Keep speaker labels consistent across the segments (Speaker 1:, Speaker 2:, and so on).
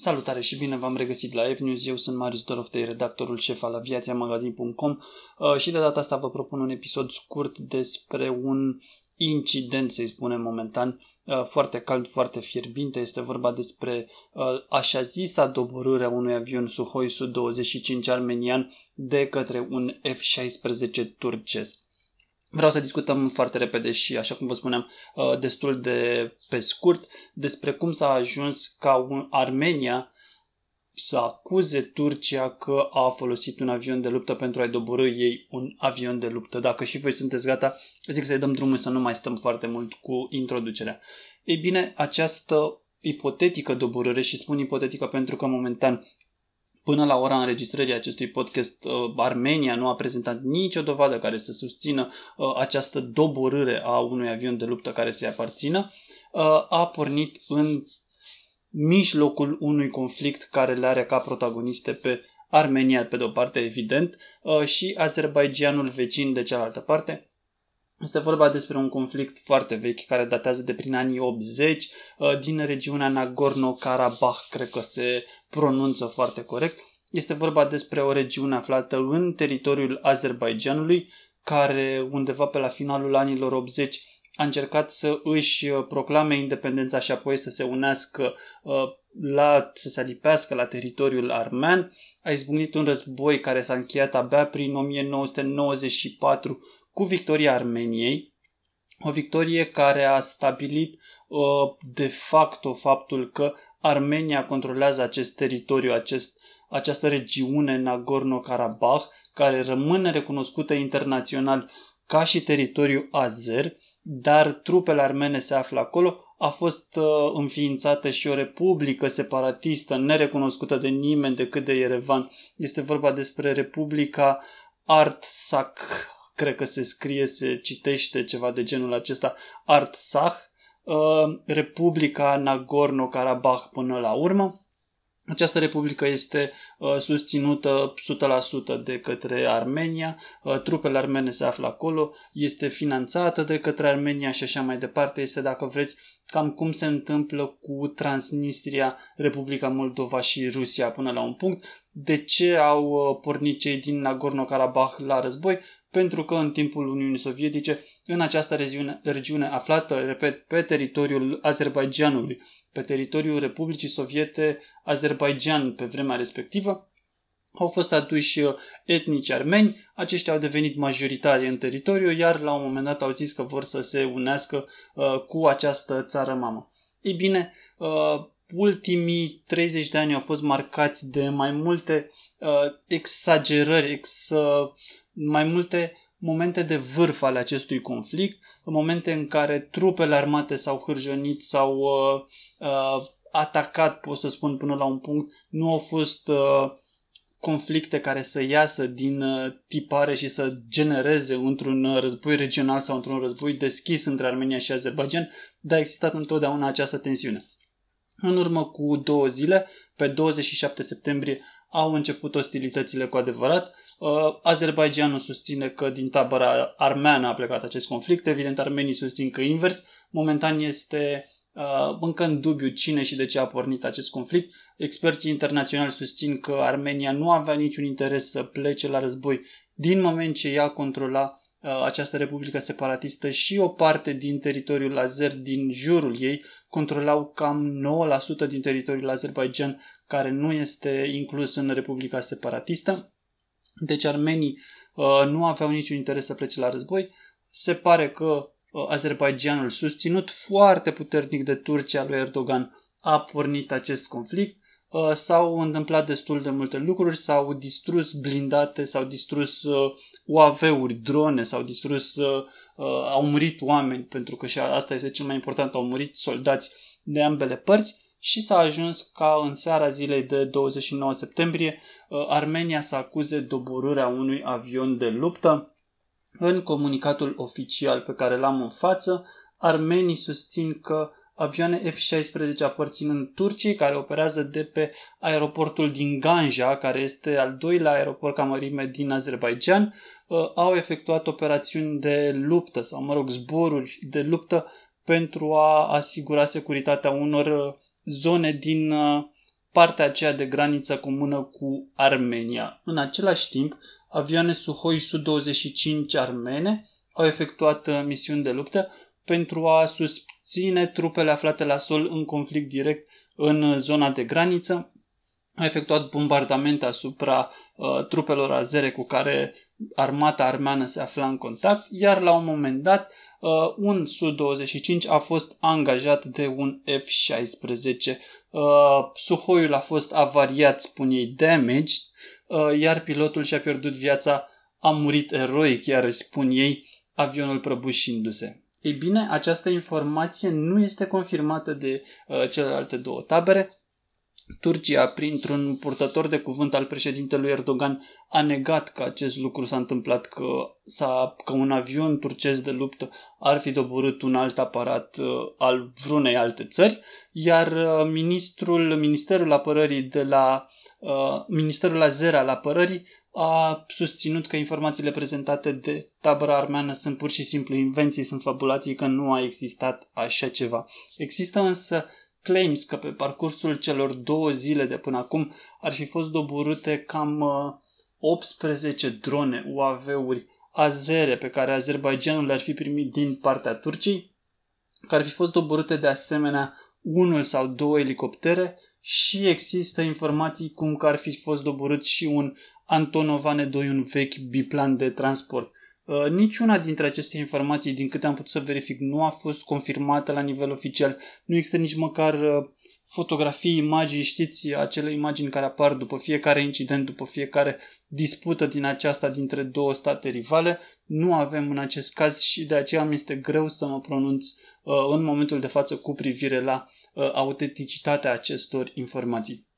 Speaker 1: Salutare și bine v-am regăsit la F-News. Eu sunt Marius Doroftei, redactorul șef al aviațiamagazin.com uh, și de data asta vă propun un episod scurt despre un incident, să-i spunem momentan, uh, foarte cald, foarte fierbinte. Este vorba despre uh, așa zisa doborâre a unui avion Suhoi Su-25 armenian de către un F-16 turcesc. Vreau să discutăm foarte repede și, așa cum vă spuneam, uh, destul de pe scurt despre cum s-a ajuns ca un Armenia să acuze Turcia că a folosit un avion de luptă pentru a-i doborâ ei un avion de luptă. Dacă și voi sunteți gata, zic să-i dăm drumul să nu mai stăm foarte mult cu introducerea. Ei bine, această ipotetică doborâre, și spun ipotetică pentru că momentan Până la ora înregistrării acestui podcast, uh, Armenia nu a prezentat nicio dovadă care să susțină uh, această doborâre a unui avion de luptă care să-i aparțină. Uh, a pornit în mijlocul unui conflict care le are ca protagoniste pe Armenia, pe de o parte, evident, și Azerbaijanul vecin de cealaltă parte, este vorba despre un conflict foarte vechi care datează de prin anii 80 uh, din regiunea Nagorno-Karabakh, cred că se pronunță foarte corect. Este vorba despre o regiune aflată în teritoriul Azerbaijanului, care undeva pe la finalul anilor 80 a încercat să își uh, proclame independența și apoi să se unească uh, la, să se alipească la teritoriul armean. A izbucnit un război care s-a încheiat abia prin 1994 cu victoria Armeniei, o victorie care a stabilit uh, de facto faptul că Armenia controlează acest teritoriu, acest, această regiune Nagorno-Karabakh, care rămâne recunoscută internațional ca și teritoriu azer, dar trupele armene se află acolo, a fost uh, înființată și o republică separatistă nerecunoscută de nimeni decât de Yerevan. Este vorba despre Republica Artsakh cred că se scrie, se citește ceva de genul acesta, Artsakh, uh, Republica Nagorno-Karabakh până la urmă. Această republică este uh, susținută 100% de către Armenia, uh, trupele armene se află acolo, este finanțată de către Armenia și așa mai departe. Este, dacă vreți, cam cum se întâmplă cu Transnistria, Republica Moldova și Rusia până la un punct. De ce au uh, pornit cei din Nagorno-Karabakh la război? Pentru că în timpul Uniunii Sovietice, în această regiune, regiune aflată, repet, pe teritoriul Azerbaijanului, pe teritoriul Republicii Soviete Azerbaijan pe vremea respectivă, au fost aduși uh, etnici armeni, aceștia au devenit majoritari în teritoriu, iar la un moment dat au zis că vor să se unească uh, cu această țară mamă. Ei bine, uh, ultimii 30 de ani au fost marcați de mai multe uh, exagerări, ex, uh, mai multe momente de vârf ale acestui conflict, în momente în care trupele armate s-au hârjonit, s-au uh, uh, atacat, pot să spun până la un punct, nu au fost uh, conflicte care să iasă din uh, tipare și să genereze într-un uh, război regional sau într-un război deschis între Armenia și Azerbaijan, dar a existat întotdeauna această tensiune. În urmă cu două zile, pe 27 septembrie, au început ostilitățile cu adevărat. Uh, Azerbaijanul susține că din tabăra armeană a plecat acest conflict, evident armenii susțin că invers. Momentan este uh, încă în dubiu cine și de ce a pornit acest conflict. Experții internaționali susțin că Armenia nu avea niciun interes să plece la război din moment ce ea controla uh, această republică separatistă și o parte din teritoriul azer din jurul ei controlau cam 9% din teritoriul Azerbaijan care nu este inclus în Republica Separatistă. Deci armenii uh, nu aveau niciun interes să plece la război. Se pare că uh, Azerbaijanul, susținut foarte puternic de Turcia lui Erdogan, a pornit acest conflict. Uh, s-au întâmplat destul de multe lucruri, s-au distrus blindate, s-au distrus uh, UAV-uri, drone, s-au distrus, uh, uh, au murit oameni, pentru că și asta este cel mai important, au murit soldați de ambele părți și s-a ajuns ca în seara zilei de 29 septembrie uh, Armenia să acuze doborârea unui avion de luptă. În comunicatul oficial pe care l-am în față, armenii susțin că avioane F-16 aparținând Turciei, care operează de pe aeroportul din Ganja, care este al doilea aeroport ca mărime din Azerbaijan, uh, au efectuat operațiuni de luptă sau, mă rog, zboruri de luptă pentru a asigura securitatea unor uh, zone din uh, partea aceea de graniță comună cu Armenia. În același timp, avioane Suhoi Su-25 armene au efectuat uh, misiuni de luptă pentru a susține trupele aflate la sol în conflict direct în zona de graniță, a efectuat bombardamente asupra uh, trupelor azere cu care armata armeană se afla în contact, iar la un moment dat uh, un Su-25 a fost angajat de un F-16. Uh, Suhoiul a fost avariat, spun ei, damaged, uh, iar pilotul și-a pierdut viața, a murit eroic, chiar spun ei, avionul prăbușindu-se. Ei bine, această informație nu este confirmată de uh, celelalte două tabere. Turcia, printr-un purtător de cuvânt al președintelui Erdogan, a negat că acest lucru s-a întâmplat, că, s-a, că un avion turcesc de luptă ar fi doborât un alt aparat uh, al vreunei alte țări, iar uh, ministrul, Ministerul Apărării de la uh, Ministerul Azer al Apărării a susținut că informațiile prezentate de tabăra armeană sunt pur și simplu invenții, sunt fabulații, că nu a existat așa ceva. Există însă claims că pe parcursul celor două zile de până acum ar fi fost doborâte cam 18 uh, drone UAV-uri azere pe care Azerbaijanul le-ar fi primit din partea Turciei, care ar fi fost doborâte de asemenea unul sau două elicoptere și există informații cum că ar fi fost doborât și un Antonov Ane-2, un vechi biplan de transport. Uh, niciuna dintre aceste informații, din câte am putut să verific, nu a fost confirmată la nivel oficial. Nu există nici măcar uh, fotografii, imagini, știți, acele imagini care apar după fiecare incident, după fiecare dispută din aceasta dintre două state rivale. Nu avem în acest caz și de aceea mi este greu să mă pronunț uh, în momentul de față cu privire la autenticitatea acestor informații.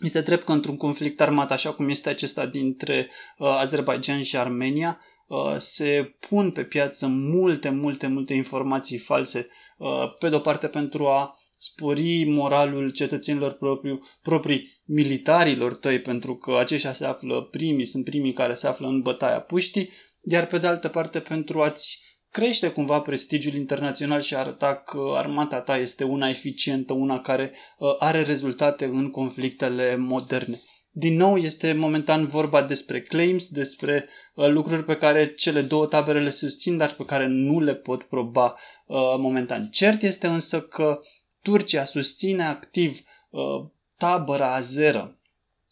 Speaker 1: Este drept că într-un conflict armat, așa cum este acesta dintre uh, Azerbaijan și Armenia, uh, se pun pe piață multe, multe, multe informații false, uh, pe de-o parte pentru a spori moralul cetățenilor proprii, proprii militarilor tăi, pentru că aceștia se află primii, sunt primii care se află în bătaia puștii, iar pe de altă parte pentru a-ți crește cumva prestigiul internațional și arăta că armata ta este una eficientă, una care uh, are rezultate în conflictele moderne. Din nou, este momentan vorba despre claims, despre uh, lucruri pe care cele două tabere le susțin, dar pe care nu le pot proba uh, momentan. Cert este însă că Turcia susține activ uh, tabăra azeră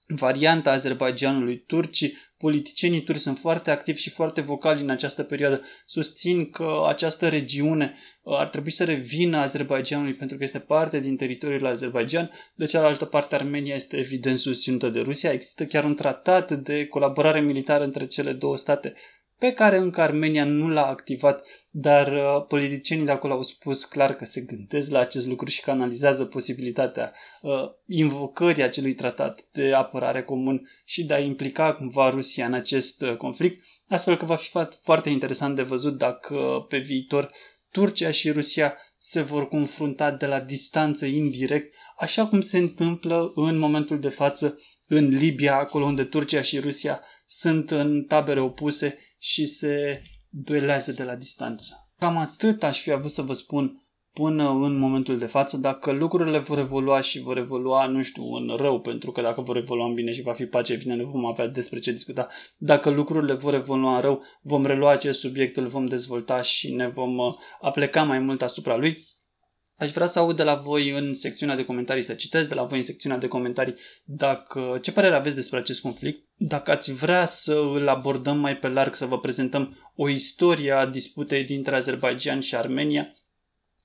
Speaker 1: varianta Azerbaijanului. Turcii, politicienii turci sunt foarte activi și foarte vocali în această perioadă. Susțin că această regiune uh, ar trebui să revină Azerbaijanului pentru că este parte din teritoriul Azerbaijan. De cealaltă parte, Armenia este evident susținută de Rusia. Există chiar un tratat de colaborare militară între cele două state pe care încă Armenia nu l-a activat, dar uh, politicienii de acolo au spus clar că se gândesc la acest lucru și că analizează posibilitatea uh, invocării acelui tratat de apărare comun și de a implica cumva Rusia în acest uh, conflict, astfel că va fi foarte interesant de văzut dacă uh, pe viitor Turcia și Rusia se vor confrunta de la distanță indirect, așa cum se întâmplă în momentul de față în Libia, acolo unde Turcia și Rusia sunt în tabere opuse și se duelează de la distanță. Cam atât aș fi avut să vă spun până în momentul de față. Dacă lucrurile vor evolua și vor evolua, nu știu, în rău, pentru că dacă vor evolua în bine și va fi pace, bine, nu vom avea despre ce discuta. Dacă lucrurile vor evolua în rău, vom relua acest subiect, îl vom dezvolta și ne vom uh, apleca mai mult asupra lui. Aș vrea să aud de la voi în secțiunea de comentarii, să citesc de la voi în secțiunea de comentarii dacă, ce părere aveți despre acest conflict, dacă ați vrea să îl abordăm mai pe larg, să vă prezentăm o istorie a disputei dintre Azerbaijan și Armenia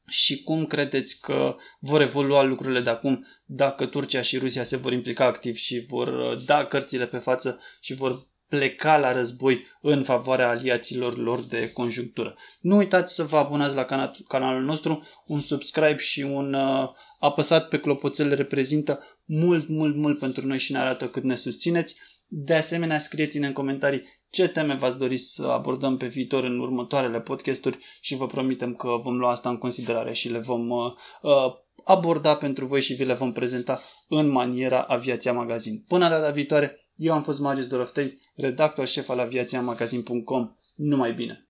Speaker 1: și cum credeți că vor evolua lucrurile de acum dacă Turcia și Rusia se vor implica activ și vor uh, da cărțile pe față și vor pleca la război în favoarea aliaților lor de conjunctură. Nu uitați să vă abonați la canalul nostru, un subscribe și un uh, apăsat pe clopoțel reprezintă mult, mult, mult pentru noi și ne arată cât ne susțineți. De asemenea, scrieți-ne în comentarii ce teme v-ați dori să abordăm pe viitor în următoarele podcasturi și vă promitem că vom lua asta în considerare și le vom uh, uh, aborda pentru voi și vi le vom prezenta în maniera Aviația Magazin. Până data viitoare, eu am fost Marius Doroftei, redactor șef al aviațiamagazin.com. Numai bine!